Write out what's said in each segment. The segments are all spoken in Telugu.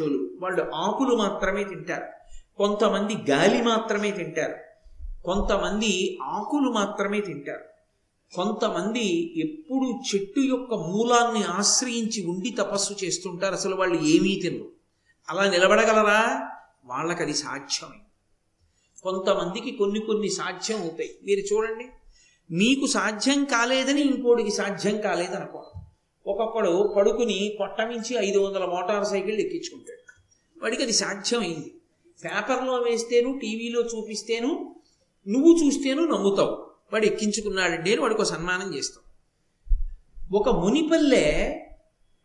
పక్షులు వాళ్ళు ఆకులు మాత్రమే తింటారు. కొంతమంది గాలి మాత్రమే తింటారు. కొంతమంది ఆకులు మాత్రమే తింటారు. కొంతమంది ఎప్పుడు చెట్టు యొక్క మూలాన్ని ఆశ్రయించి ఉండి తపస్సు చేస్తుంటారు. అసలు వాళ్ళు ఏమీ తినరు. అలా నిలబడగలరా? వాళ్ళకి అది సాధ్యమే. కొంతమందికి కొన్ని కొన్ని సాధ్యం అవుతాయి. మీరు చూడండి. మీకు సాధ్యం కాలేదని ఇంకోటికి సాధ్యం కాలేదనుకోండి. ఒక్కొక్కడు పడుకుని కొట్టమించి ఐదు వందల మోటార్ సైకిల్ ఎక్కించుకుంటాడు. వాడికి అది సాధ్యమైంది. పేపర్లో వేస్తేను టీవీలో చూపిస్తేను నువ్వు చూస్తేను నమ్ముతావు. వాడు ఎక్కించుకున్నాడండి అని వాడికి సన్మానం చేస్తావు ఒక మునిపల్లె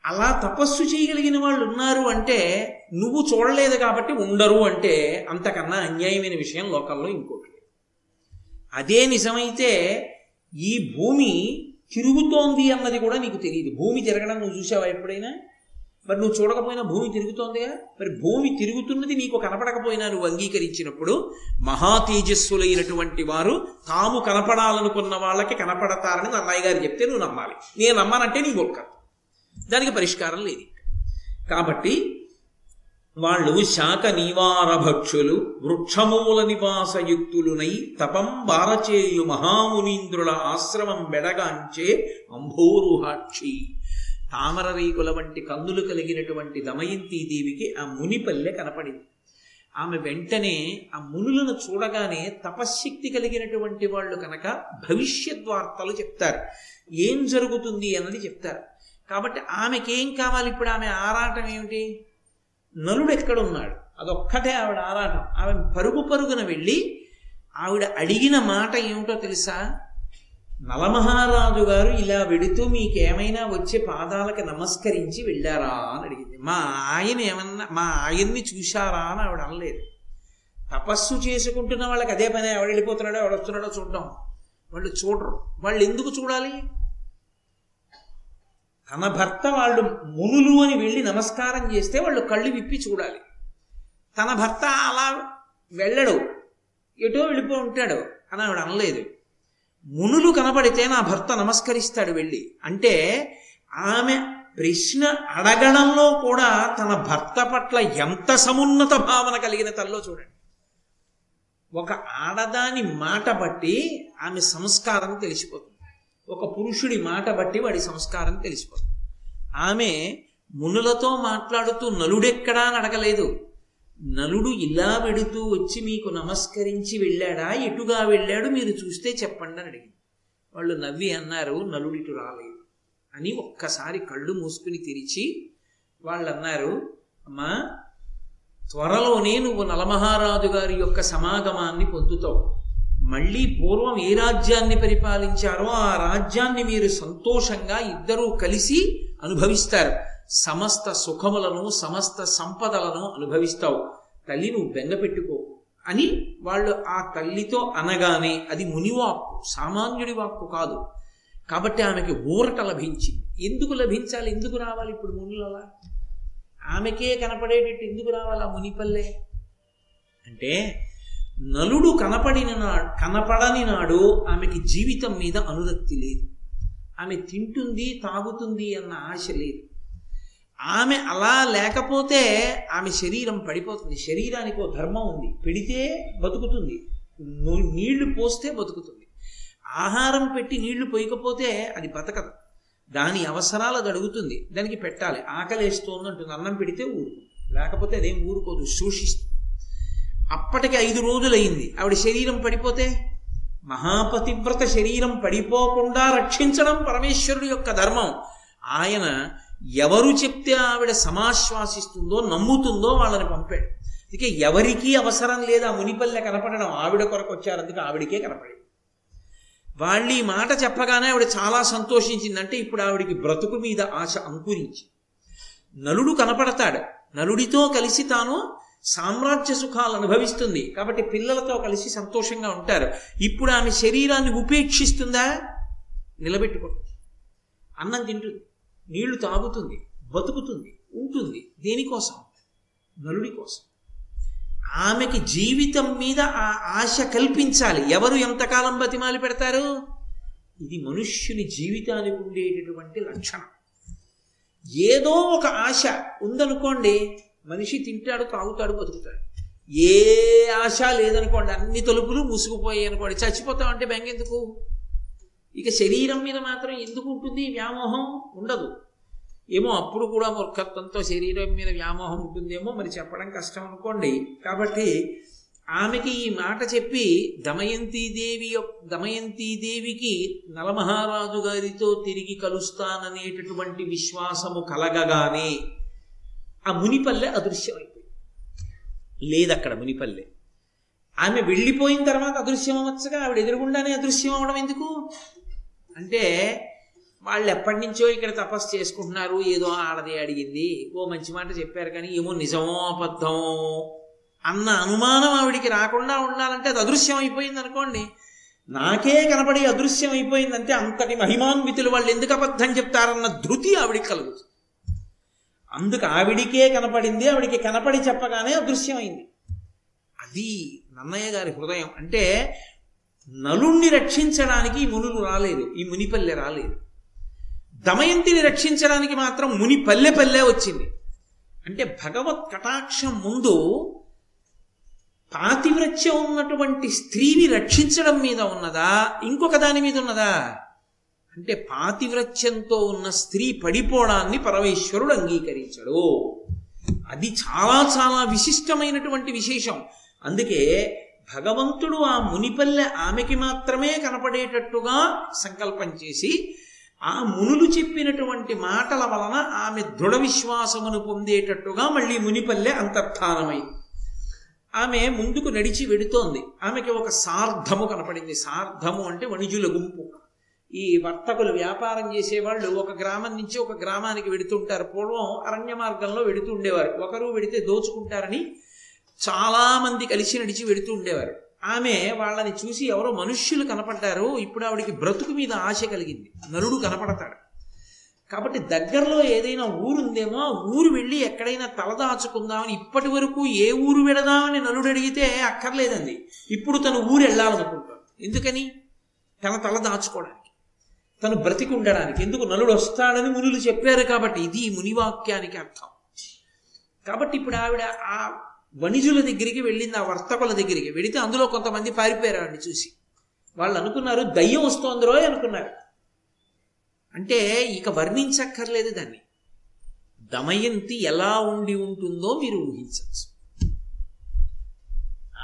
అలా తపస్సు చేయగలిగిన వాళ్ళు ఉన్నారు అంటే నువ్వు చూడలేదు కాబట్టి ఉండరు అంటే అంతకన్నా అన్యాయమైన విషయం లోకల్లో ఇంకోటి అదే నిజమైతే ఈ భూమి తిరుగుతోంది అన్నది కూడా నీకు తెలియదు. భూమి తిరగడం నువ్వు చూసావా ఎప్పుడైనా? మరి నువ్వు చూడకపోయినా భూమి తిరుగుతోందిగా? మరి భూమి తిరుగుతున్నది నీకు కనపడకపోయినా నువ్వు అంగీకరించినప్పుడు మహా తేజస్సులైనటువంటి వారు తాము కనపడాలనుకున్న వాళ్ళకి కనపడతారని అన్నయ్య గారు చెప్తే నువ్వు నమ్మాలి. నేను నమ్మానంటే నీ గొక్క దానికి పరిష్కారం లేదు. కాబట్టి వాళ్ళు శాఖ నివారభక్షులు వృక్షమూల నివాసయుక్తులునై తపం బారచేయు మహామునీంద్రుల ఆశ్రమం బెడగాంచే అంభోరుహాక్షి. తామర రేకుల వంటి కందులు కలిగినటువంటి దమయంతీదేవికి ఆ మునిపల్లె కనపడింది. ఆమె వెంటనే ఆ మునులను చూడగానే తపశ్శక్తి కలిగినటువంటి వాళ్ళు కనుక భవిష్యద్వార్తలు చెప్తారు. ఏం జరుగుతుంది అన్నది చెప్తారు. కాబట్టి ఆమెకేం కావాలి ఇప్పుడు? ఆమె ఆరాటం ఏమిటి? నలుడు ఎక్కడున్నాడు? అదొక్కటే ఆవిడ ఆరాటం. ఆమె పరుగు పరుగున వెళ్ళి ఆవిడ అడిగిన మాట ఏమిటో తెలుసా? నలమహారాజు గారు ఇలా వెడుతూ మీకేమైనా వచ్చే పాదాలకు నమస్కరించి వెళ్ళారా అని అడిగింది. మా ఆయన ఏమన్నా మా ఆయన్ని చూశారా అని ఆవిడ అనలేదు. తపస్సు చేసుకుంటున్న వాళ్ళకి అదే పని. ఎవడు వెళ్ళిపోతున్నాడో ఎవడు వస్తున్నాడో చూడడం. వాళ్ళు చూడరు. వాళ్ళు ఎందుకు చూడాలి? తన భర్త వాళ్ళు మునులు అని వెళ్ళి నమస్కారం చేస్తే వాళ్ళు కళ్ళు విప్పి చూడాలి. తన భర్త అలా వెళ్ళడు. ఎటో వెళ్ళిపో ఉంటాడు అని ఆవిడ అనలేదు. మునులు కనపడితే నా భర్త నమస్కరిస్తాడు వెళ్ళి. అంటే ఆమె ప్రశ్న అడగడంలో కూడా తన భర్త పట్ల ఎంత సమున్నత భావన కలిగిన తల్లో చూడండి. ఒక ఆడదాని మాట బట్టి ఆమె సంస్కారం తెలిసిపోతుంది. ఒక పురుషుడి మాట బట్టి వాడి సంస్కారం తెలిసిపోతుంది. ఆమె మునులతో మాట్లాడుతూ నలుడెక్కడా అని అడగలేదు. నలుడు ఇలా వెడుతూ వచ్చి మీకు నమస్కరించి వెళ్ళాడా? ఎటుగా వెళ్ళాడు? మీరు చూస్తే చెప్పండి అని అడిగింది. వాళ్ళు నవ్వి అన్నారు నలుడిటు రాలేదు అని ఒక్కసారి కళ్ళు మూసుకుని తెరిచి వాళ్ళు అన్నారు అమ్మా త్వరలోనే నువ్వు నలమహారాజు గారి యొక్క సమాగమాన్ని పొందుతావు. మళ్ళీ పూర్వం ఏ రాజ్యాన్ని పరిపాలించారో ఆ రాజ్యాన్ని మీరు సంతోషంగా ఇద్దరూ కలిసి అనుభవిస్తారు. సమస్త సుఖములను సమస్త సంపదలను అనుభవిస్తావు. తల్లి నువ్వు బెంగ పెట్టుకో అని వాళ్ళు ఆ తల్లితో అనగానే అది మునివాక్కు సామాన్యుడి వాక్కు కాదు. కాబట్టి ఆమెకి ఊరట లభించింది. ఎందుకు లభించాలి? ఎందుకు రావాలి ఇప్పుడు మునులలా? ఆమెకే కనపడేటట్టు ఎందుకు రావాలి ఆ మునిపల్లె? అంటే నలుడు కనపడిన కనపడని నాడు ఆమెకి జీవితం మీద అనురక్తి లేదు. ఆమె తింటుంది తాగుతుంది అన్న ఆశ లేదు. ఆమె అలా లేకపోతే ఆమె శరీరం పడిపోతుంది. శరీరానికి ఓ ధర్మం ఉంది. పెడితే బతుకుతుంది. నీళ్ళు పోస్తే బతుకుతుంది. ఆహారం పెట్టి నీళ్ళు పోయకపోతే అది బతకదు. దాని అవసరాలు అది అడుగుతుంది. దానికి పెట్టాలి. ఆకలేస్తోంది అంటుంది అన్నం పెడితే ఊరుకుంది లేకపోతే అదేం ఊరుకోదు. శోషిస్తుంది. అప్పటికి ఐదు రోజులైంది ఆవిడ శరీరం పడిపోతే మహాపతివ్రత శరీరం పడిపోకుండా రక్షించడం పరమేశ్వరుడు యొక్క ధర్మం. ఆయన ఎవరు చెప్తే ఆవిడ సమాశ్వాసిస్తుందో నమ్ముతుందో వాళ్ళని పంపాడు. అందుకే ఎవరికీ అవసరం లేదు ఆ మునిపల్లె కనపడడం. ఆవిడ కొరకు వచ్చారు అందుకే ఆవిడకే కనపడింది. వాళ్ళు ఈ మాట చెప్పగానే ఆవిడ చాలా సంతోషించిందంటే ఇప్పుడు ఆవిడికి బ్రతుకు మీద ఆశ అంకురించి నలుడు కనపడతాడు. నలుడితో కలిసి తాను సామ్రాజ్య సుఖాలు అనుభవిస్తుంది. కాబట్టి పిల్లలతో కలిసి సంతోషంగా ఉంటారు. ఇప్పుడు ఆమె శరీరాన్ని ఉపేక్షిస్తుందా? నిలబెట్టుకుంటుంది అన్నం తింటుంది. నీళ్ళు తాగుతుంది. బతుకుతుంది. ఉంటుంది. దేనికోసం? నలుడి కోసం. ఆమెకి జీవితం మీద ఆ ఆశ కల్పించాలి. ఎవరు ఎంతకాలం బతిమాలి పెడతారు? ఇది మనుష్యుని జీవితానికి ఉండేటటువంటి లక్షణం. ఏదో ఒక ఆశ ఉందనుకోండి మనిషి తింటాడు తాగుతాడు బతుకుతాడు. ఏ ఆశ లేదనుకోండి అన్ని తలుపులు మూసుకుపోయాయి అనుకోండి చచ్చిపోతామంటే బెంగెందుకు? ఇక శరీరం మీద మాత్రం ఎందుకు ఉంటుంది వ్యామోహం? ఉండదు. ఏమో అప్పుడు కూడా మూర్ఖత్వంతో శరీరం మీద వ్యామోహం ఉంటుందేమో మరి చెప్పడం కష్టం అనుకోండి. కాబట్టి ఆమెకి ఈ మాట చెప్పి దమయంతీదేవి దమయంతీదేవికి నలమహారాజు గారితో తిరిగి కలుస్తాననేటటువంటి విశ్వాసము కలగగానే ఆ మునిపల్లె అదృశ్యమైపోయింది. అక్కడ మునిపల్లె. ఆమె వెళ్ళిపోయిన తర్వాత అదృశ్యం అవ్వచ్చుగా ఆవిడ ఎదురుగుండానే అదృశ్యం అవడం ఎందుకు? అంటే వాళ్ళు ఎప్పటి నుంచో ఇక్కడ తపస్సు చేసుకుంటున్నారు ఏదో ఆడది అడిగింది ఓ మంచి మాట చెప్పారు కానీ ఏమో నిజమో అబద్ధమో అన్న అనుమానం ఆవిడికి రాకుండా ఉండాలంటే అది అదృశ్యం అయిపోయింది అనుకోండి నాకే కనపడి అదృశ్యం అయిపోయిందంటే అంతటి మహిమాన్వితులు వాళ్ళు ఎందుకు అబద్ధం చెప్తారన్న ధృతి ఆవిడికి కలుగుతుంది. అందుకు ఆవిడికే కనపడింది ఆవిడికి కనపడి చెప్పగానే అదృశ్యమైంది అది నన్నయ్య గారి హృదయం. అంటే నలుణ్ణి రక్షించడానికి ఈ మునులు రాలేదు ఈ మునిపల్లె రాలేదు. దమయంతిని రక్షించడానికి మాత్రం ముని పల్లె పల్లె వచ్చింది. అంటే భగవత్ కటాక్షం ముందు పాతివ్రత్యం ఉన్నటువంటి స్త్రీని రక్షించడం మీద ఉన్నదా ఇంకొక దాని మీద ఉన్నదా? అంటే పాతివ్రత్యంతో ఉన్న స్త్రీ పడిపోవడాన్ని పరమేశ్వరుడు అంగీకరించడు. అది చాలా చాలా విశిష్టమైనటువంటి విశేషం. అందుకే భగవంతుడు ఆ మునిపల్లె ఆమెకి మాత్రమే కనపడేటట్టుగా సంకల్పం చేసి ఆ మునులు చెప్పినటువంటి మాటల వలన ఆమె దృఢ విశ్వాసమును పొందేటట్టుగా మళ్ళీ మునిపల్లె అంతర్ధానమైంది ఆమె ముందుకు నడిచి వెడుతోంది. ఆమెకి ఒక సార్ధము కనపడింది. సార్ధము అంటే వణిజుల గుంపు. ఈ వర్తకులు వ్యాపారం చేసేవాళ్ళు ఒక గ్రామం నుంచి ఒక గ్రామానికి వెడుతుంటారు. పూర్వం అరణ్య మార్గంలో వెడుతూ ఉండేవారు. ఒకరు వెడితే దోచుకుంటారని చాలామంది కలిసి నడిచి వెడుతూ ఉండేవారు. ఆమె వాళ్ళని చూసి ఎవరో మనుష్యులు కనపడ్డారు. ఇప్పుడు ఆవిడికి బ్రతుకు మీద ఆశ కలిగింది. నరుడు కనపడతాడు. కాబట్టి దగ్గరలో ఏదైనా ఊరుందేమో ఆ ఊరు వెళ్ళి ఎక్కడైనా తలదాచుకుందామని ఇప్పటి వరకు ఏ ఊరు వెడదామని నలుడు అడిగితే అక్కర్లేదండి. ఇప్పుడు తను ఊరు వెళ్ళాలనుకుంటాడు ఎందుకని? తన తల దాచుకోవడానికి. తను బ్రతికి ఉండడానికి ఎందుకు నలుడు వస్తాడని మునులు చెప్పారు కాబట్టి ఇది మునివాక్యానికి అర్థం. కాబట్టి ఇప్పుడు ఆవిడ ఆ వణిజుల దగ్గరికి వెళ్ళింది ఆ వర్తకుల దగ్గరికి వెళితే అందులో కొంతమంది పారిపోయారు ఆవిడని చూసి. వాళ్ళు అనుకున్నారు దయ్యం వస్తోందిరో అనుకున్నారు. అంటే ఇక వర్ణించక్కర్లేదు దాన్ని. దమయంతి ఎలా ఉండి ఉంటుందో మీరు ఊహించవచ్చు.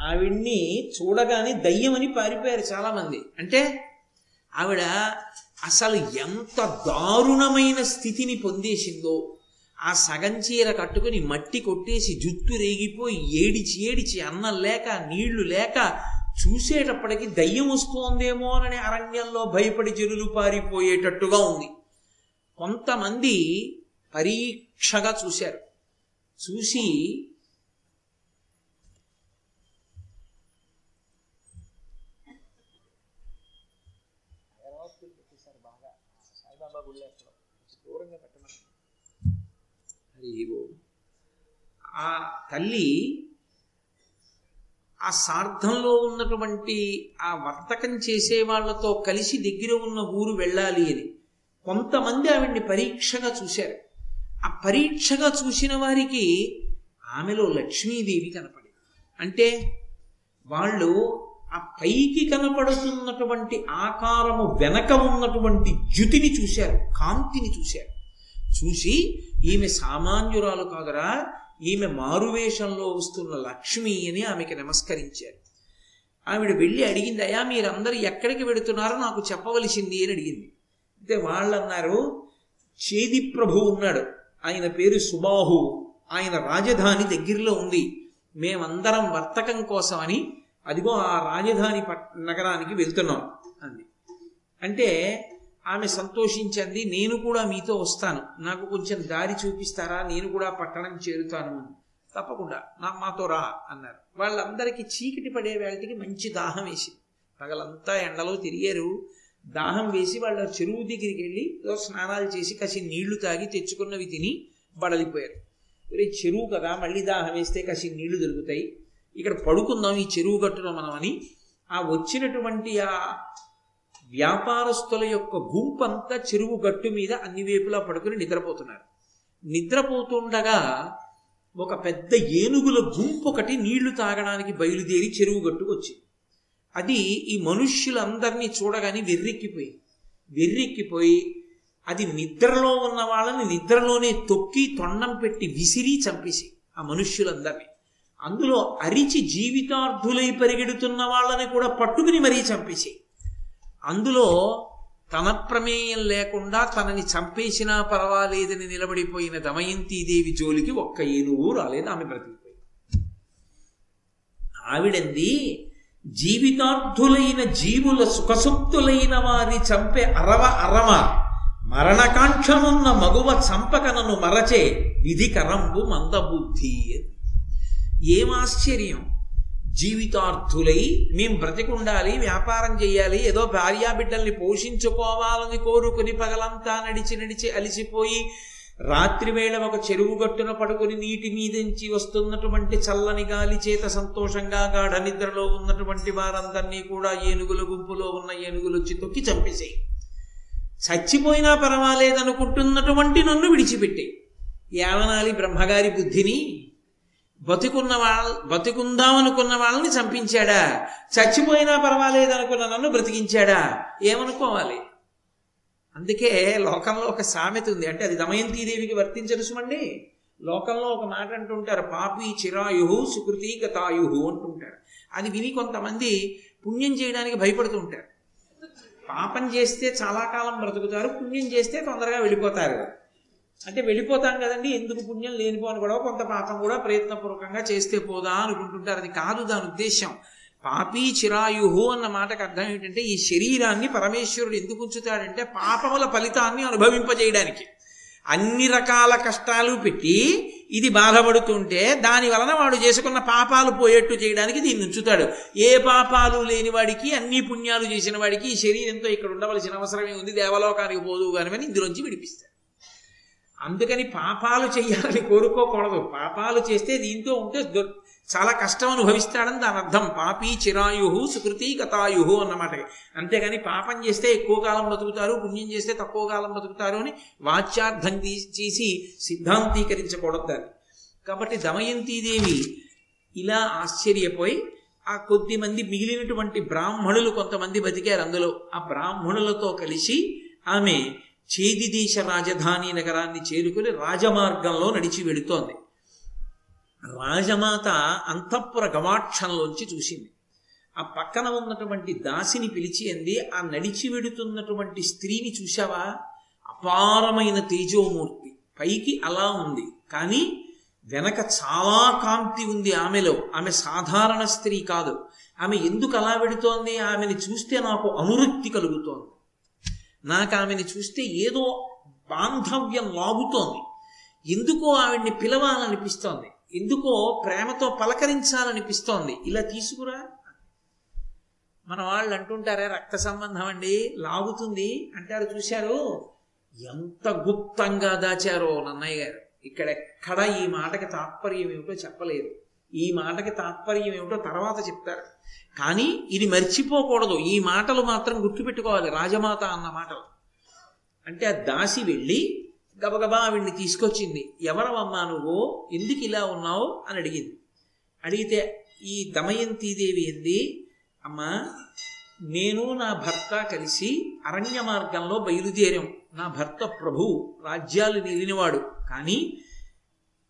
ఆవిడ్ని చూడగానే దయ్యమని పారిపోయారు చాలామంది. అంటే ఆవిడ అసలు ఎంత దారుణమైన స్థితిని పొందేసిందో ఆ సగం చీర కట్టుకుని మట్టి కొట్టేసి జుత్తు రేగిపోయి ఏడిచి ఏడిచి అన్నం లేక నీళ్ళు లేక చూసేటప్పటికి దయ్యం వస్తోందేమోనని అరణ్యంలో భయపడి జనులు పారిపోయేటట్టుగా ఉంది. కొంతమంది పరీక్షగా చూశారు. చూసి ఆ తల్లి ఆ సార్థంలో ఉన్నటువంటి ఆ వర్తకం చేసే వాళ్ళతో కలిసి దగ్గర ఉన్న ఊరు వెళ్ళాలి అని. కొంతమంది ఆవిడ్ని పరీక్షగా చూశారు. ఆ పరీక్షగా చూసిన వారికి ఆమెలో లక్ష్మీదేవి కనపడింది. అంటే వాళ్ళు ఆ పైకి కనపడుతున్నటువంటి ఆకారము వెనక ఉన్నటువంటి జ్యుతిని చూశారు కాంతిని చూశారు. చూసి ఈమె సామాన్యురాలు కాదురా ఈమె మారువేషంలో వస్తున్న లక్ష్మి అని ఆమెకి నమస్కరించారు. ఆవిడ వెళ్ళి అడిగింది అయ్యా మీరందరూ ఎక్కడికి వెడుతున్నారో? నాకు చెప్పవలసింది అని అడిగింది. అయితే వాళ్ళు అన్నారు చేది ప్రభు ఉన్నాడు. ఆయన పేరు సుబాహు. ఆయన రాజధాని దగ్గరలో ఉంది. మేమందరం వర్తకం కోసమని అదిగో ఆ రాజధాని నగరానికి వెళ్తున్నాం అంది. అంటే ఆమె సంతోషించింది నేను కూడా మీతో వస్తాను. నాకు కొంచెం దారి చూపిస్తారా? నేను కూడా పట్టణం చేరుతాను అని తప్పకుండా నా మాతో రా అన్నారు. వాళ్ళందరికీ చీకటి పడే వేళటికి మంచి దాహం వేసింది. పగలంతా ఎండలో తిరిగారు. దాహం వేసి వాళ్ళ చెరువు దగ్గరికి వెళ్ళి స్నానాలు చేసి కసి నీళ్ళు తాగి తెచ్చుకున్నవి తిని బడలిపోయారు. ఒరే చెరువు కదా మళ్ళీ దాహం వేస్తే కసి నీళ్ళు దొరుకుతాయి. ఇక్కడ పడుకుందాం ఈ చెరువు గట్టులో మనం అని. ఆ వచ్చినటువంటి ఆ వ్యాపారస్తుల యొక్క గుంపంతా చెరువు గట్టు మీద అన్ని వైపులా పడుకుని నిద్రపోతున్నారు. నిద్రపోతుండగా ఒక పెద్ద ఏనుగుల గుంపు ఒకటి నీళ్ళు తాగడానికి బయలుదేరి చెరువు గట్టుకు వచ్చింది. అది ఈ మనుష్యులందరినీ చూడగానే వెర్రెక్కిపోయి వెర్రెక్కిపోయి అది నిద్రలో ఉన్న వాళ్ళని నిద్రలోనే తొక్కి తొండం పెట్టి విసిరి చంపేసి ఆ మనుష్యులందరినీ. అందులో అరిచి జీవితార్థులై పరిగెడుతున్న వాళ్ళని కూడా పట్టుకుని మరీ చంపేసి అందులో తన ప్రమేయం లేకుండా తనని చంపేసినా పర్వాలేదని నిలబడిపోయిన దమయంతీదేవి జోలికి ఒక్క ఏనుగు రాలేదు ఆమె బ్రతికిపోయింది. ఆవిడంది జీవితార్థులైన జీవుల సుఖసుప్తులైన వారి చంపే అరవ అరవ మరణకాంక్షనున్న మగువ చంపకనను మరచే విధి కరంబు మందబుద్ధి ఏం ఆశ్చర్యం? జీవితార్థులై మేం బ్రతికుండాలి వ్యాపారం చేయాలి ఏదో భార్యాబిడ్డల్ని పోషించుకోవాలని కోరుకుని పగలంతా నడిచి నడిచి అలిసిపోయి రాత్రివేళ ఒక చెరువు గట్టున పడుకుని నీటి మీదించి వస్తున్నటువంటి చల్లని గాలి చేత సంతోషంగా గాఢ నిద్రలో ఉన్నటువంటి వారందరినీ కూడా ఏనుగుల గుంపులో ఉన్న ఏనుగులు వచ్చి తొక్కి చంపేసాయి చచ్చిపోయినా పర్వాలేదనుకుంటున్నటువంటి నన్ను విడిచిపెట్టే ఏమనాలి బ్రహ్మగారి బుద్ధిని బతికున్న వాళ్ళ బతికుందామనుకున్న వాళ్ళని చంపించాడా? చచ్చిపోయినా పర్వాలేదనుకున్న నన్ను బ్రతికించాడా? ఏమనుకోవాలి? అందుకే లోకంలో ఒక సామెత ఉంది. అంటే అది దమయంతీదేవికి వర్తించరు సుమండి. లోకంలో ఒక మాట అంటుంటారు పాపి చిరాయు సుకృతి గతాయు అంటుంటారు. అది విని కొంతమంది పుణ్యం చేయడానికి భయపడుతుంటారు. పాపం చేస్తే చాలా కాలం బ్రతుకుతారు పుణ్యం చేస్తే తొందరగా వెళ్ళిపోతారు. అంటే వెళ్ళిపోతాం కదండి ఎందుకు పుణ్యం లేనిపోని కూడా కొంత పాపం కూడా ప్రయత్నపూర్వకంగా చేస్తే పోదా అనుకుంటుంటారు. అది కాదు దాని ఉద్దేశం పాపీ చిరాయుహు అన్న మాటకు అర్థం ఏంటంటే ఈ శరీరాన్ని పరమేశ్వరుడు ఎందుకు ఉంచుతాడంటే పాపముల ఫలితాన్ని అనుభవింపజేయడానికి. అన్ని రకాల కష్టాలు పెట్టి ఇది బాధపడుతుంటే దాని వలన వాడు చేసుకున్న పాపాలు పోయేట్టు చేయడానికి దీన్ని ఉంచుతాడు. ఏ పాపాలు లేని వాడికి అన్ని పుణ్యాలు చేసిన వాడికి ఈ శరీరంతో ఇక్కడ ఉండవలసిన అవసరమే ఉంది. దేవలోకానికి పోదు కాని ఇందులోంచి విడిపిస్తాడు. అందుకని పాపాలు చేయాలని కోరుకోకూడదు. పాపాలు చేస్తే దీంతో ఉంటే చాలా కష్టం అనుభవిస్తాడని దాని అర్థం. పాపీ చిరాయు సుకృతి గతాయు అన్నమాట అంతేగాని పాపం చేస్తే ఎక్కువ కాలం బతుకుతారు పుణ్యం చేస్తే తక్కువ కాలం బతుకుతారు అని వాచ్యార్థం చేసి సిద్ధాంతీకరించకూడదు దాన్ని. కాబట్టి దమయంతీదేవి ఇలా ఆశ్చర్యపోయి ఆ కొద్ది మంది మిగిలినటువంటి బ్రాహ్మణులు కొంతమంది బతికారు అందులో. ఆ బ్రాహ్మణులతో కలిసి ఆమె చేది దేశ రాజధాని నగరాన్ని చేరుకుని రాజమార్గంలో నడిచి వెళుతోంది. రాజమాత అంతఃపుర గవాక్షంలోంచి చూసింది. ఆ పక్కన ఉన్నటువంటి దాసిని పిలిచి అంది ఆ నడిచి వెడుతున్నటువంటి స్త్రీని చూశావా? అపారమైన తేజోమూర్తి. పైకి అలా ఉంది. కానీ వెనక చాలా కాంతి ఉంది ఆమెలో. ఆమె సాధారణ స్త్రీ కాదు. ఆమె ఎందుకు అలా వెడుతోంది? ఆమెని చూస్తే నాకు అనురక్తి కలుగుతోంది. నాకు ఆమెని చూస్తే ఏదో బాంధవ్యం లాగుతోంది. ఎందుకో ఆవిడ్ని పిలవాలనిపిస్తోంది. ఎందుకో ప్రేమతో పలకరించాలనిపిస్తోంది. ఇలా తీసుకురా. మన వాళ్ళు అంటుంటారే రక్త సంబంధం అండి లాగుతుంది. అంటారు చూశారు? ఎంత గుప్తంగా దాచారో నన్నయ్య గారు. ఇక్కడెక్కడ ఈ మాటకి తాత్పర్యం ఏమిటో చెప్పలేదు. ఈ మాటకి తాత్పర్యం ఏమిటో తర్వాత చెప్తారు. కానీ ఇది మర్చిపోకూడదు. ఈ మాటలు మాత్రం గుర్తుపెట్టుకోవాలి. రాజమాత అన్న మాటలు. అంటే ఆ దాసి వెళ్ళి గబగబా ఆవిడ్ని తీసుకొచ్చింది. ఎవరవమ్మా నువ్వు? ఎందుకు ఇలా ఉన్నావు? అని అడిగింది. అడిగితే ఈ దమయంతీదేవి ఏంది? అమ్మా నేను నా భర్త కలిసి అరణ్య మార్గంలో బయలుదేరాం. నా భర్త ప్రభు. రాజ్యాలు నిలినవాడు. కానీ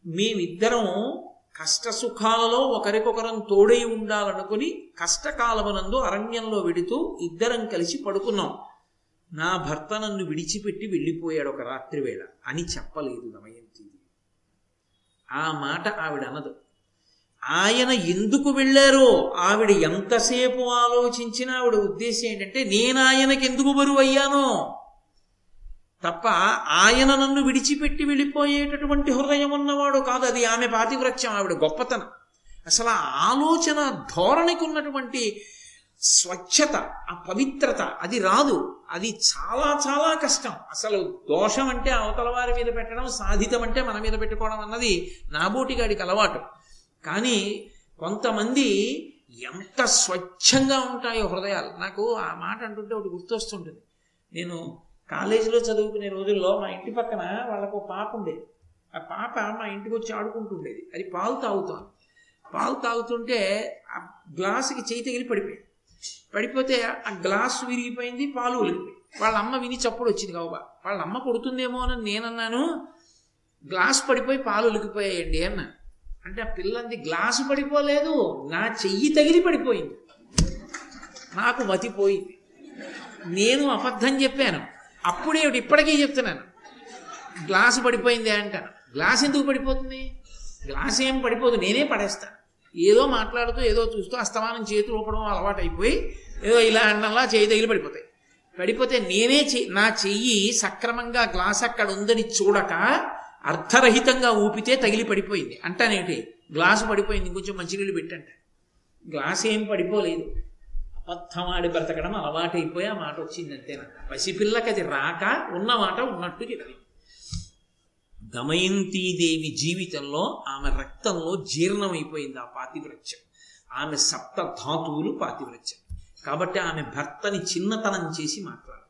మేమిద్దరం కష్ట సుఖాలలో ఒకరికొకరం తోడై ఉండాలనుకుని కష్టకాలమునందు అరణ్యంలో వెడుతూ ఇద్దరం కలిసి పడుకున్నాం. నా భర్త నన్ను విడిచిపెట్టి వెళ్ళిపోయాడు ఒక రాత్రి వేళ. అని చెప్పలేదు దమయంతి ఆ మాట ఆవిడ అనదు. ఆయన ఎందుకు వెళ్ళారో ఆవిడ ఎంతసేపు ఆలోచించినా ఆవిడ ఉద్దేశం ఏంటంటే నేను ఆయనకి ఎందుకు బరువు అయ్యానో తప్ప ఆయన నన్ను విడిచిపెట్టి వెళ్ళిపోయేటటువంటి హృదయం ఉన్నవాడు కాదు. అది ఆమె పాతివ్రత్యం ఆవిడ గొప్పతనం. అసలు ఆ ఆలోచన ధోరణికి ఉన్నటువంటి స్వచ్ఛత ఆ పవిత్రత అది రాదు. అది చాలా చాలా కష్టం. అసలు దోషం అంటే అవతల వారి మీద పెట్టడం సాధితం అంటే మన మీద పెట్టుకోవడం అన్నది నాబోటిగాడికి అలవాటు. కానీ కొంతమంది ఎంత స్వచ్ఛంగా ఉంటాయో హృదయాలు. నాకు ఆ మాట అంటుంటే ఒకటి గుర్తొస్తుంటుంది. నేను కాలేజీలో చదువుకునే రోజుల్లో మా ఇంటి పక్కన వాళ్ళకు పాప ఉండేది ఆ పాప మా ఇంటికి వచ్చి ఆడుకుంటుండేది. అది పాలు తాగుతాను పాలు తాగుతుంటే ఆ గ్లాసుకి చేయి తగిలి పడిపోయింది. పడిపోతే ఆ గ్లాసు విరిగిపోయింది పాలు ఒలిగిపోయింది వాళ్ళ అమ్మ విని చప్పుడు వచ్చింది కాబా వాళ్ళ అమ్మ కొడుతుందేమో అని నేనన్నాను. గ్లాస్ పడిపోయి పాలు ఒలికిపోయాయండి అన్న. అంటే ఆ పిల్లంది గ్లాసు పడిపోలేదు నా చెయ్యి తగిలి పడిపోయింది. నాకు మతిపోయింది. నేను అబద్ధం చెప్పాను. అప్పుడేమిటి ఇప్పటికీ చెప్తున్నాను. గ్లాసు పడిపోయింది అంటాను. గ్లాస్ ఎందుకు పడిపోతుంది? గ్లాస్ ఏం పడిపోదు నేనే పడేస్తాను ఏదో మాట్లాడుతూ ఏదో చూస్తూ అస్తమానం చేతులు ఊపడం అలవాటు అయిపోయి ఏదో ఇలా అన్నలా చేయి తగిలి పడిపోతాయి. పడిపోతే నేనే చెయ్యి నా చెయ్యి సక్రమంగా గ్లాస్ అక్కడ ఉందని చూడక అర్థరహితంగా ఊపితే తగిలి పడిపోయింది. అంటానేంటి గ్లాసు పడిపోయింది కొంచెం మంచినీళ్ళు పెట్టంట. గ్లాస్ ఏం పడిపోలేదు. అబద్ధం ఆడి బ్రతకడం అలవాటైపోయి ఆ మాట వచ్చింది అంతేనా పసిపిల్లకి అది రాక ఉన్న మాట ఉన్నట్టు చెప్పి. దమయంతీదేవి జీవితంలో ఆమె రక్తంలో జీర్ణమైపోయింది ఆ పాతివ్రత్యం. ఆమె సప్త ధాతువులు పాతివ్రత్యం. కాబట్టి ఆమె భర్తని చిన్నతనం చేసి మాట్లాడదు.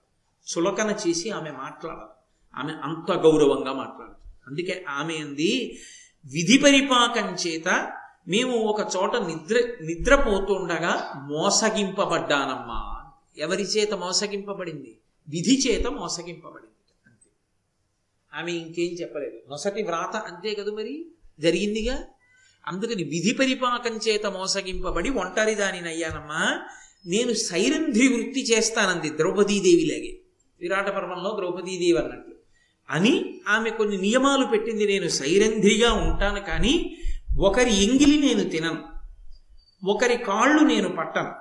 చులకన చేసి ఆమె మాట్లాడదు. ఆమె అంత గౌరవంగా మాట్లాడదు. అందుకే ఆమె అంది విధి పరిపాకం చేత మేము ఒక చోట నిద్ర నిద్రపోతుండగా మోసగింపబడ్డానమ్మా. ఎవరి చేత మోసగింపబడింది? విధి చేత మోసగింపబడింది. అంతే. ఆమె ఇంకేం చెప్పలేదు. నొసటి వ్రాత అంతే కదా మరి? జరిగిందిగా? అందుకని విధి పరిపాకం చేత మోసగింపబడి ఒంటరి దానినయ్యానమ్మా నేను సైరంధ్రి వృత్తి చేస్తానంది ద్రౌపదీదేవిలాగే విరాట పర్వంలో ద్రౌపదీదేవి అన్నట్లు అని ఆమె కొన్ని నియమాలు పెట్టింది. నేను సైరంధ్రిగా ఉంటాను కానీ ఒకరి ఎంగిలి నేను తినను ఒకరి కాళ్ళు నేను పట్టను.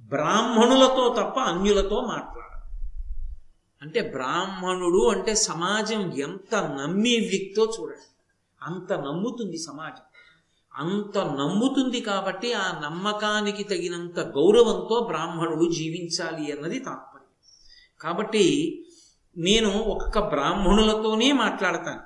బ్రాహ్మణులతో తప్ప అన్యులతో మాట్లాడను. అంటే బ్రాహ్మణుడు అంటే సమాజం ఎంత నమ్మే వ్యక్తో చూడండి. అంత నమ్ముతుంది సమాజం. అంత నమ్ముతుంది కాబట్టి ఆ నమ్మకానికి తగినంత గౌరవంతో బ్రాహ్మణుడు జీవించాలి అన్నది తాత్పర్యం. కాబట్టి నేను ఒక్క బ్రాహ్మణులతోనే మాట్లాడతాను.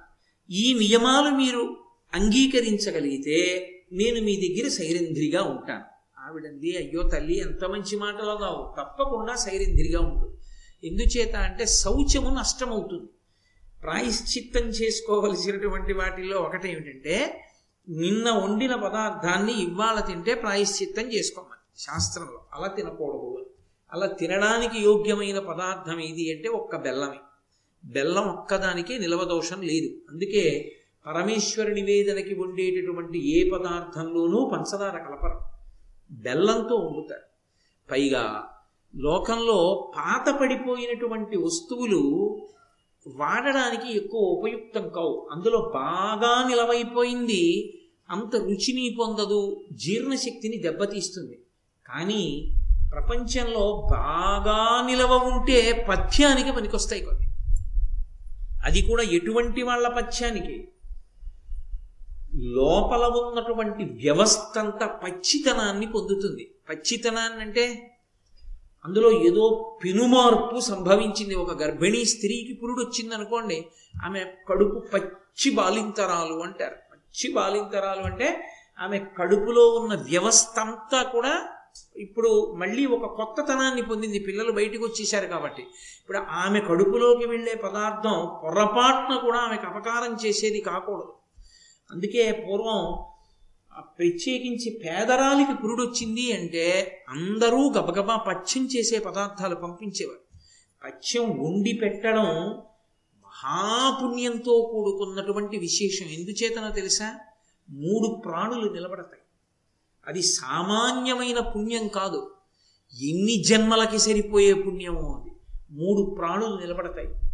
ఈ నియమాలు మీరు అంగీకరించగలిగితే నేను మీ దగ్గర సైరంధ్రిగా ఉంటాను. ఆవిడంది అయ్యో తల్లి ఎంత మంచి మాటలు కావు తప్పకుండా సైరంధ్రిగా ఉండు. ఎందుచేత అంటే శౌచము నష్టమవుతుంది. ప్రాయశ్చిత్తం చేసుకోవలసినటువంటి వాటిల్లో ఒకటేమిటంటే నిన్న వండిన పదార్థాన్ని ఇవాళ తింటే ప్రాయశ్చిత్తం చేసుకోమని. శాస్త్రంలో అలా తినకూడదు అని. అలా తినడానికి యోగ్యమైన పదార్థం ఏది అంటే ఒక్క బెల్లమే. బెల్లం ఒక్కదానికే నిలవదోషం లేదు. అందుకే పరమేశ్వర నివేదనకి వండేటటువంటి ఏ పదార్థంలోనూ పంచదార కలపరు. బెల్లంతో వండుతారు. పైగా లోకంలో పాత పడిపోయినటువంటి వస్తువులు వాడడానికి ఎక్కువ ఉపయుక్తం కావు. అందులో బాగా నిలవైపోయింది అంత రుచిని పొందదు జీర్ణశక్తిని దెబ్బతీస్తుంది. కానీ ప్రపంచంలో బాగా నిలవ ఉంటే పథ్యానికి పనికొస్తాయి కొన్ని. అది కూడా ఎటువంటి వాళ్ళ పథ్యానికి? లోపల ఉన్నటువంటి వ్యవస్థ అంతా పచ్చితనాన్ని పొందుతుంది. పచ్చితనాన్ని అంటే అందులో ఏదో పెనుమార్పు సంభవించింది. ఒక గర్భిణీ స్త్రీకి పురుడు వచ్చింది అనుకోండి ఆమె కడుపు పచ్చి బాలింతరాలు అంటారు. పచ్చి బాలింతరాలు అంటే ఆమె కడుపులో ఉన్న వ్యవస్థ అంతా కూడా ఇప్పుడు మళ్ళీ ఒక కొత్తతనాన్ని పొందింది. పిల్లలు బయటకు వచ్చేసారు కాబట్టి. ఇప్పుడు ఆమె కడుపులోకి వెళ్ళే పదార్థం పొరపాటున కూడా ఆమెకు అపకారం చేసేది కాకూడదు. అందుకే పూర్వం ప్రత్యేకించి పేదరాలికి పురుడొచ్చింది అంటే అందరూ గబగబా పచ్చం చేసే పదార్థాలు పంపించేవారు. పచ్చం వండి పెట్టడం మహాపుణ్యంతో కూడుకున్నటువంటి విశేషం. ఎందుచేతనో తెలుసా? మూడు ప్రాణులు నిలబడతాయి. అది సామాన్యమైన పుణ్యం కాదు. ఎన్ని జన్మలకి సరిపోయే పుణ్యమో అది. మూడు ప్రాణులు నిలబడతాయి.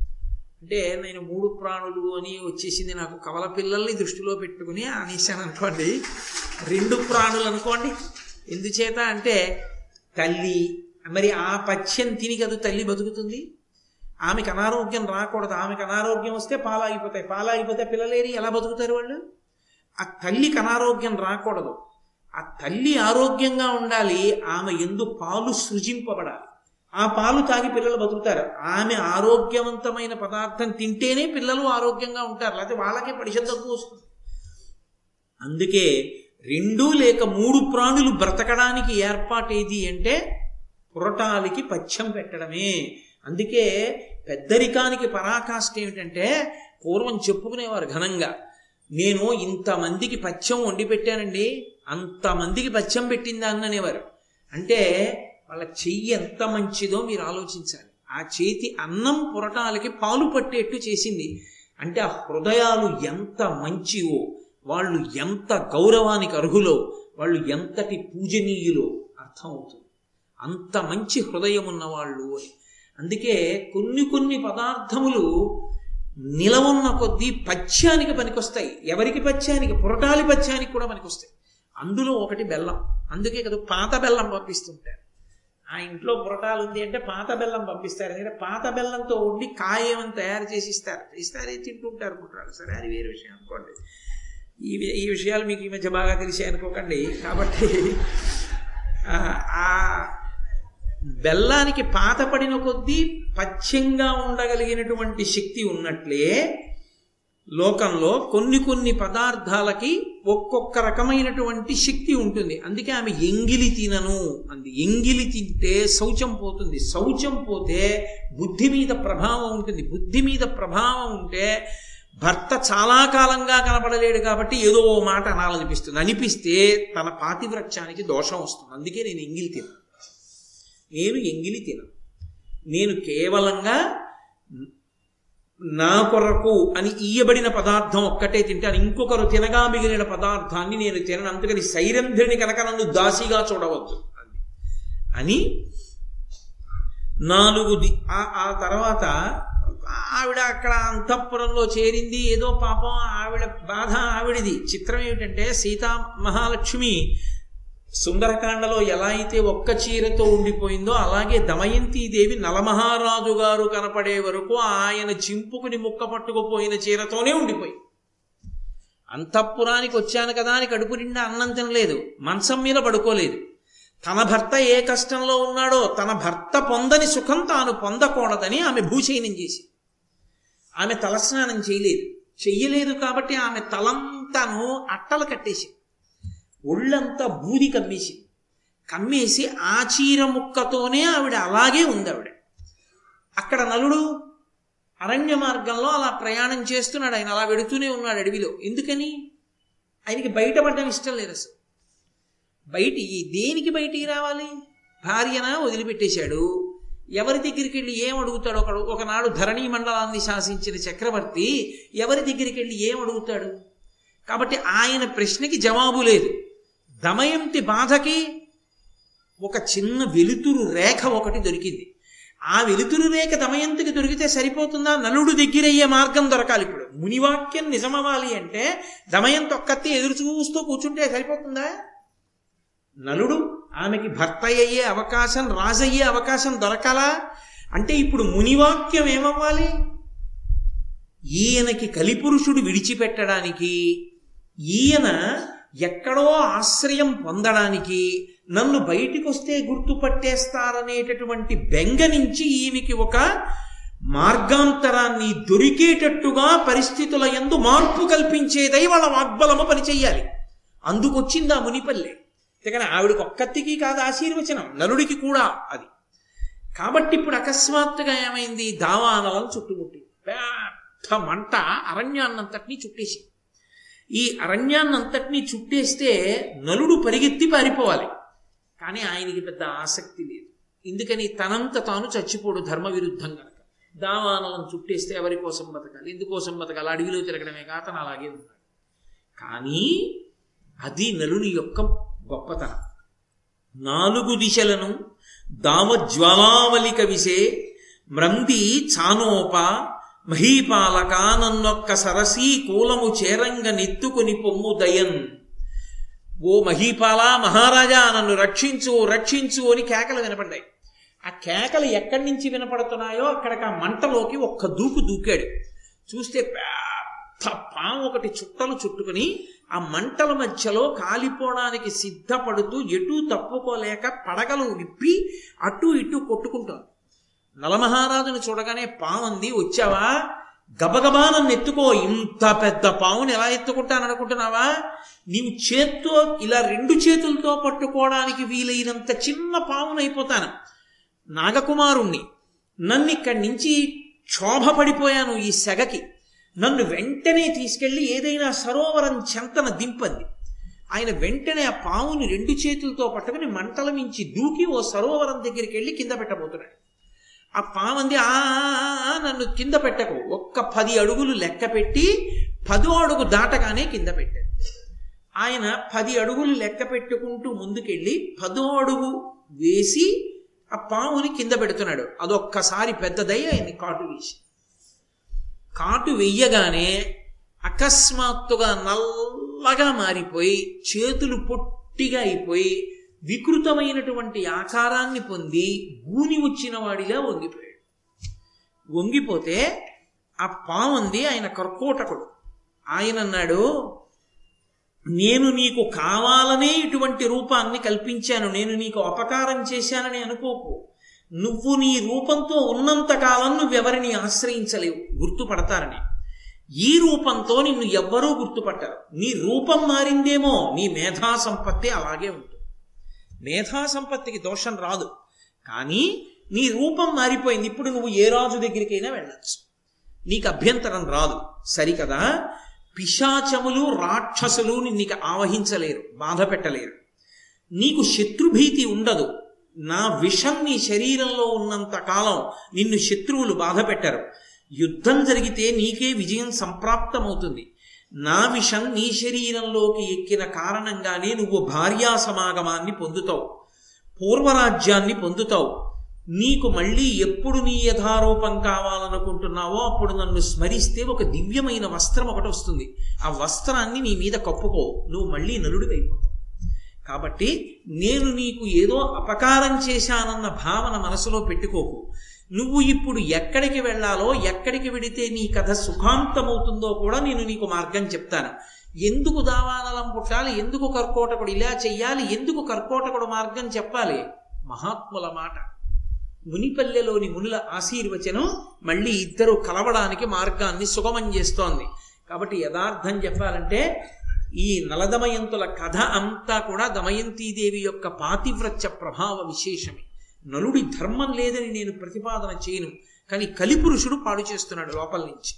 అంటే నేను మూడు ప్రాణులు అని వచ్చేసింది నాకు కవల పిల్లల్ని దృష్టిలో పెట్టుకుని అనేసాను అనుకోండి. రెండు ప్రాణులు అనుకోండి. ఎందుచేత అంటే తల్లి మరి ఆ పచ్చని తిని కదా తల్లి బతుకుతుంది? ఆమెకు అనారోగ్యం రాకూడదు. ఆమెకు అనారోగ్యం వస్తే పాలాగిపోతాయి. పాలాగిపోతే పిల్లలేరి ఎలా బతుకుతారు వాళ్ళు? ఆ తల్లికి అనారోగ్యం రాకూడదు. ఆ తల్లి ఆరోగ్యంగా ఉండాలి. ఆమె ఎందు పాలు సృజింపబడాలి. ఆ పాలు తాగి పిల్లలు బతుకుతారు. ఆమె ఆరోగ్యవంతమైన పదార్థం తింటేనే పిల్లలు ఆరోగ్యంగా ఉంటారు. లేకపోతే వాళ్ళకే పరిశుద్ధ తక్కువ వస్తుంది. అందుకే రెండు లేక మూడు ప్రాణులు బ్రతకడానికి ఏర్పాటేది అంటే పురటాలికి పథ్యం పెట్టడమే. అందుకే పెద్దరికానికి పరాకాష్ఠ ఏమిటంటే పూర్వం చెప్పుకునేవారు ఘనంగా నేను ఇంతమందికి పథ్యం వండి పెట్టానండి అంతమందికి పథ్యం పెట్టిందా అని అనేవారు. అంటే వాళ్ళ చెయ్యి ఎంత మంచిదో మీరు ఆలోచించాలి. ఆ చేతి అన్నం పురటాలకి పాలు పట్టేట్టు చేసింది. అంటే ఆ హృదయాలు ఎంత మంచివో వాళ్ళు ఎంత గౌరవానికి అర్హులో వాళ్ళు ఎంతటి పూజనీయులో అర్థమవుతుంది అంత మంచి హృదయం ఉన్నవాళ్ళు అని. అందుకే కొన్ని కొన్ని పదార్థములు నిలవున్న కొద్దీ పచ్యానికి పనికొస్తాయి. ఎవరికి పచ్యానికి? పురటాలి పచ్యానికి కూడా పనికొస్తాయి. అందులో ఒకటి బెల్లం. అందుకే కదా పాత బెల్లం పంపిస్తుంటారు. ఆ ఇంట్లో పురటాలు ఉంది అంటే పాత బెల్లం పంపిస్తారు. ఎందుకంటే పాత బెల్లంతో ఉండి కాయమని తయారు చేసి ఇస్తారు. ఇస్తారే తింటుంటారు పుట్టాలు సరే అది వేరే విషయం అనుకోండి. ఈ ఈ విషయాలు మీకు ఈ మధ్య బాగా తెలిసాయి అనుకోకండి. కాబట్టి ఆ బెల్లానికి పాత పడిన కొద్దీ పచ్చంగా ఉండగలిగినటువంటి శక్తి ఉన్నట్లే లోకంలో కొన్ని కొన్ని పదార్థాలకి ఒక్కొక్క రకమైనటువంటి శక్తి ఉంటుంది. అందుకే ఆమె ఎంగిలి తినను అంది. ఎంగిలి తింటే శౌచం పోతుంది. శౌచం పోతే బుద్ధి మీద ప్రభావం ఉంటుంది. బుద్ధి మీద ప్రభావం ఉంటే భర్త చాలా కాలంగా కనపడలేడు కాబట్టి ఏదో ఓ మాట అనాలనిపిస్తుంది. అనిపిస్తే తన పాతివ్రత్యానికి దోషం వస్తుంది. అందుకే నేను ఎంగిలి తిన నేను ఎంగిలి తిన నేను కేవలంగా నా కొరకు అని ఇయ్యబడిన పదార్థం ఒక్కటే తింటాను ఇంకొకరు తినగా మిగిలిన పదార్థాన్ని నేను తినను. అందుకని సైరంధ్రిని కనుక నన్ను దాసిగా చూడవద్దు అని నాలుగు ఆ తర్వాత ఆవిడ అక్కడ అంతఃపురంలో చేరింది. ఏదో పాపం ఆవిడ బాధ ఆవిడిది. చిత్రం ఏమిటంటే సీతా మహాలక్ష్మి సుందరకాండలో ఎలా అయితే ఒక్క చీరతో ఉండిపోయిందో అలాగే దమయంతీదేవి నలమహారాజు గారు కనపడే వరకు ఆయన చింపుకుని ముక్క పట్టుకుపోయిన చీరతోనే ఉండిపోయింది. అంతఃపురానికి వచ్చాను కదా అని కడుపు నిండా అన్నం తినలేదు మంచం మీద పడుకోలేదు. తన భర్త ఏ కష్టంలో ఉన్నాడో తన భర్త పొందని సుఖం తాను పొందకూడదని ఆమె భూచయనం చేసి ఆమె తలస్నానం చేయలేదు. చెయ్యలేదు కాబట్టి ఆమె తలంతాను అట్టలు కట్టేసి ఒళ్ళంతా బూది కమ్మేసి. కమ్మేసి ఆ చీర ముక్కతోనే ఆవిడ అలాగే ఉంది ఆవిడ అక్కడ నలుడు అరణ్య మార్గంలో అలా ప్రయాణం చేస్తున్నాడు. ఆయన అలా వెడుతూనే ఉన్నాడు అడవిలో. ఎందుకని? ఆయనకి బయటపడడం ఇష్టం లేదు అసలు. బయట దేనికి బయటికి రావాలి? భార్యన వదిలిపెట్టేశాడు. ఎవరి దగ్గరికి వెళ్ళి ఏం అడుగుతాడు ఒకడు? ఒకనాడు ధరణీ మండలాన్ని శాసించిన చక్రవర్తి ఎవరి దగ్గరికి వెళ్ళి ఏం అడుగుతాడు? కాబట్టి ఆయన ప్రశ్నకి జవాబు లేదు. దమయంతి బాధకి ఒక చిన్న వెలుతురు రేఖ ఒకటి దొరికింది. ఆ వెలుతురు రేఖ దమయంతికి దొరికితే సరిపోతుందా? నలుడు దగ్గరయ్యే మార్గం దొరకాలి ఇప్పుడు. మునివాక్యం నిజమవ్వాలి అంటే దమయంతి ఒక్కత్తి ఎదురు చూస్తూ కూర్చుంటే సరిపోతుందా? నలుడు ఆమెకి భర్త అయ్యే అవకాశం రాజయ్యే అవకాశం దొరకాలా? అంటే ఇప్పుడు మునివాక్యం ఏమవ్వాలి? ఈయనకి కలిపురుషుడు విడిచిపెట్టడానికి ఈయన ఎక్కడో ఆశ్రయం పొందడానికి నన్ను బయటికొస్తే గుర్తుపట్టేస్తారనేటటువంటి బెంగ నుంచి ఈమెకి ఒక మార్గాంతరాన్ని దొరికేటట్టుగా పరిస్థితుల ఎందు మార్పు కల్పించేదై వాళ్ళ వాగ్బలము పనిచేయాలి అందుకొచ్చింది ఆ మునిపల్లె. కానీ ఆవిడకి ఒక్కత్తికి కాదు ఆశీర్వచనం నలుడికి కూడా అది. కాబట్టి ఇప్పుడు అకస్మాత్తుగా ఏమైంది? దావానలను చుట్టుముట్టి పెద్ద మంట అరణ్యాన్నంతటినీ చుట్టేసి ఈ అరణ్యాన్నంతటినీ చుట్టేస్తే నలుడు పరిగెత్తి పారిపోవాలి. కానీ ఆయనకి పెద్ద ఆసక్తి లేదు. ఎందుకని తనంత తాను చచ్చిపోడు ధర్మ విరుద్ధం కనుక దావానలను చుట్టేస్తే ఎవరి కోసం బతకాలి? ఎందుకోసం బతకాలి? అడవిలో తిరగడమే కాతను అలాగే ఉన్నాడు కానీ అది నలుని యొక్క గొప్పతనం. నాలుగు దిశలను దావజ్వాలావలిక విసే మ్రంది చానోప మహీపాలక నన్నొక్క సరసీ కూలము చేరంగ నెత్తుకుని పొమ్ము దయన్. ఓ మహీపాల మహారాజా నన్ను రక్షించు రక్షించు అని కేకలు వినపడ్డాయి. ఆ కేకలు ఎక్కడి నుంచి వినపడుతున్నాయో అక్కడికి ఆ మంటలోకి ఒక్క దూకు దూకాడు. చూస్తే పెద్ద పాము ఒకటి చుట్టలు చుట్టుకుని ఆ మంటల మధ్యలో కాలిపోవడానికి సిద్ధపడుతూ ఎటు తప్పుకోలేక పడగలు విప్పి అటు ఇటు కొట్టుకుంటారు నలమహారాజును చూడగానే పాముంది వచ్చావా? గబగబా నన్ను ఎత్తుకో. ఇంత పెద్ద పావుని ఎలా ఎత్తుకుంటాననుకుంటున్నావా నీవు చేత్తో ఇలా రెండు చేతులతో పట్టుకోవడానికి వీలైనంత చిన్న పావునైపోతాను నాగకుమారుణ్ణి నన్ను ఇక్కడి నుంచి క్షోభపడిపోయాను ఈ సెగకి. నన్ను వెంటనే తీసుకెళ్ళి ఏదైనా సరోవరం చెంతన దింపంది. ఆయన వెంటనే ఆ పావుని రెండు చేతులతో పట్టుకుని మంటల మించి దూకి ఓ సరోవరం దగ్గరికి వెళ్ళి కింద పెట్టబోతున్నాడు. ఆ పాముంది ఆ నన్ను కింద పెట్టకు. ఒక్క పది అడుగులు లెక్క పెట్టి పదో అడుగు దాటగానే కింద పెట్టాడు ఆయన పది అడుగులు లెక్క పెట్టుకుంటూ ముందుకెళ్ళి పదో అడుగు వేసి ఆ పాముని కింద పెడుతున్నాడు. అదొక్కసారి పెద్దదై ఆయన్ని కాటు వేసి. కాటు వెయ్యగానే అకస్మాత్తుగా నల్లగా మారిపోయి చేతులు పొట్టిగా అయిపోయి వికృతమైనటువంటి ఆకారాన్ని పొంది గూని వచ్చిన వాడిలా వంగిపోయాడు. వంగిపోతే ఆ పాముంది ఆయన కర్కోటకుడు. ఆయన అన్నాడు నేను నీకు కావాలనే ఇటువంటి రూపాన్ని కల్పించాను. నేను నీకు అపకారం చేశానని అనుకోకు. నువ్వు నీ రూపంతో ఉన్నంతకాలం నువ్వెవరిని ఆశ్రయించలేవు. గుర్తుపడతారని. ఈ రూపంతో నిన్ను ఎవ్వరూ గుర్తుపట్టరు. నీ రూపం మారిందేమో నీ మేధా సంపత్తి అలాగే ఉంటుంది. మేధా సంపత్తికి దోషం రాదు. కానీ నీ రూపం మారిపోయింది. ఇప్పుడు నువ్వు ఏ రాజు దగ్గరికైనా వెళ్ళచ్చు. నీకు అభ్యంతరం రాదు. సరికదా? పిశాచములు రాక్షసులు నిన్ను ఆవహించలేరు. బాధ పెట్టలేరు. నీకు శత్రుభీతి ఉండదు. నా విషం నీ శరీరంలో ఉన్నంత కాలం నిన్ను శత్రువులు బాధ పెట్టరు. యుద్ధం జరిగితే నీకే విజయం సంప్రాప్తమవుతుంది. నా విషం నీ శరీరంలోకి ఎక్కిన కారణంగానే నువ్వు భార్యా సమాగమాన్ని పొందుతావు పూర్వరాజ్యాన్ని పొందుతావు. నీకు మళ్ళీ ఎప్పుడు నీ యథారూపం కావాలనుకుంటున్నావో అప్పుడు నన్ను స్మరిస్తే ఒక దివ్యమైన వస్త్రం ఒకటి వస్తుంది. ఆ వస్త్రాన్ని నీ మీద కప్పుకో నువ్వు మళ్ళీ నలుడివైపోతావు. కాబట్టి నేను నీకు ఏదో అపకారం చేశానన్న భావన మనసులో పెట్టుకోకు. నువ్వు ఇప్పుడు ఎక్కడికి వెళ్ళాలో ఎక్కడికి వెడితే నీ కథ సుఖాంతమవుతుందో కూడా నేను నీకు మార్గం చెప్తాను. ఎందుకు దావానలం పుట్టాలి? ఎందుకు కర్కోటకుడు ఇలా చెయ్యాలి? ఎందుకు కర్కోటకుడు మార్గం చెప్పాలి? మహాత్ముల మాట. మునిపల్లెలోని మునుల ఆశీర్వచనం మళ్ళీ ఇద్దరు కలవడానికి మార్గాన్ని సుగమం చేస్తోంది. కాబట్టి యథార్థం చెప్పాలంటే ఈ నలదమయంతుల కథ అంతా కూడా దమయంతీదేవి యొక్క పాతివ్రత్య ప్రభావ విశేషమే. నలుడి ధర్మం లేదని నేను ప్రతిపాదన చేయను. కానీ కలిపురుషుడు పాడు చేస్తున్నాడు లోపల నుంచి.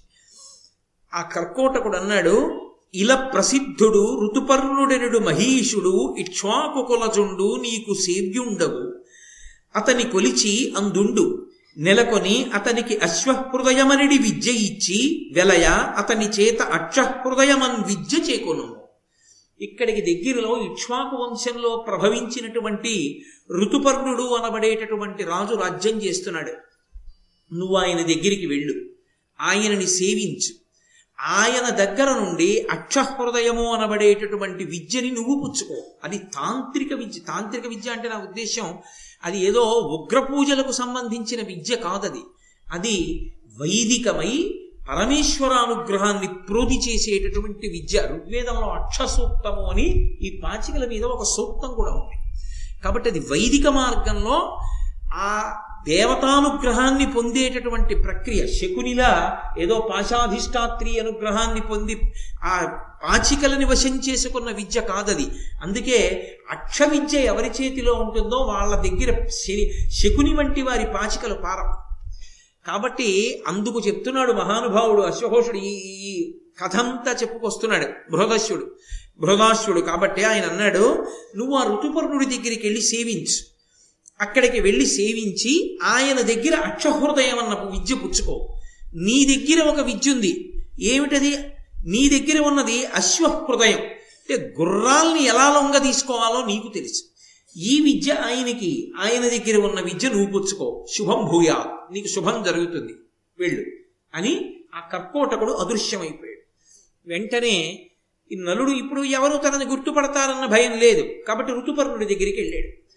ఆ కర్కోటకుడు అన్నాడు ఇల ప్రసిద్ధుడు ఋతుపర్ణుడెనుడు మహీషుడు ఇక్ష్వాకుకులజుండు నీకు సేవ్యుండవు. అతని కొలిచి అందుండు. నెలకొని అతనికి అశ్వహృదయమనిడి విద్య ఇచ్చి వెలయ అతని చేత అక్షహృదయమన్ విద్య చేకొను ఇక్కడికి దగ్గరలో ఇక్ష్వాకు వంశంలో ప్రభవించినటువంటి ఋతుపర్ణుడు అనబడేటటువంటి రాజు రాజ్యం చేస్తున్నాడు. నువ్వు ఆయన దగ్గరికి వెళ్ళు. ఆయనని సేవించు. ఆయన దగ్గర నుండి అక్షహృదయము అనబడేటటువంటి విద్యని నువ్వు పుచ్చుకో. అది తాంత్రిక విద్య. తాంత్రిక విద్య అంటే నా ఉద్దేశం అది ఏదో ఉగ్ర పూజలకు సంబంధించిన విద్య కాదది. అది వైదికమై పరమేశ్వరానుగ్రహాన్ని ప్రోధి చేసేటటువంటి విద్య ఋగ్వేదంలో అక్షసూక్తము అని ఈ పాచికల మీద ఒక సూక్తం కూడా ఉంది. కాబట్టి అది వైదిక మార్గంలో ఆ దేవతానుగ్రహాన్ని పొందేటటువంటి ప్రక్రియ శకునిలా ఏదో పాశాధిష్టాత్రి అనుగ్రహాన్ని పొంది ఆ పాచికలని వశం చేసుకున్న విద్య కాదది. అందుకే అక్ష విద్య ఎవరి చేతిలో ఉంటుందో వాళ్ళ దగ్గర శని శకుని వంటి వారి పాచికలు పారం కాబట్టి అందుకు చెప్తున్నాడు మహానుభావుడు అశ్వఘోషుడు ఈ ఈ కథంతా చెప్పుకొస్తున్నాడు బృహదశ్యుడు బృహదాశ్యుడు కాబట్టి ఆయన అన్నాడు నువ్వు ఆ ఋతుపర్ణుడి దగ్గరికి వెళ్ళి సేవించు. అక్కడికి వెళ్ళి సేవించి ఆయన దగ్గర అక్షహృదయం అన్న విద్య పుచ్చుకో. నీ దగ్గర ఒక విద్య ఉంది. ఏమిటది? నీ దగ్గర ఉన్నది అశ్వహృదయం. అంటే గుర్రాల్ని ఎలా లొంగ తీసుకోవాలో నీకు తెలుసు. ఈ విద్య ఆయనకి ఆయన దగ్గర ఉన్న విద్య నువ్వు పుచ్చుకో. శుభం భూయా నీకు శుభం జరుగుతుంది. వెళ్ళు. అని ఆ కర్కోటకుడు అదృశ్యమైపోయాడు. వెంటనే ఈ నలుడు ఇప్పుడు ఎవరు తనని గుర్తుపడతారన్న భయం లేదు. కాబట్టి ఋతుపర్ణుడి దగ్గరికి వెళ్ళాడు.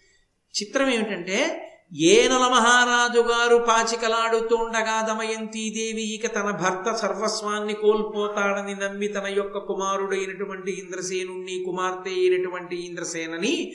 చిత్రం ఏమిటంటే ఏనల మహారాజు గారు పాచికలాడుతుండగా దమయంతీదేవి ఇక తన భర్త సర్వస్వాన్ని కోల్పోతాడని నమ్మి తన యొక్క కుమారుడైనటువంటి ఇంద్రసేనుణ్ణి కుమార్తె అయినటువంటి ఇంద్రసేనని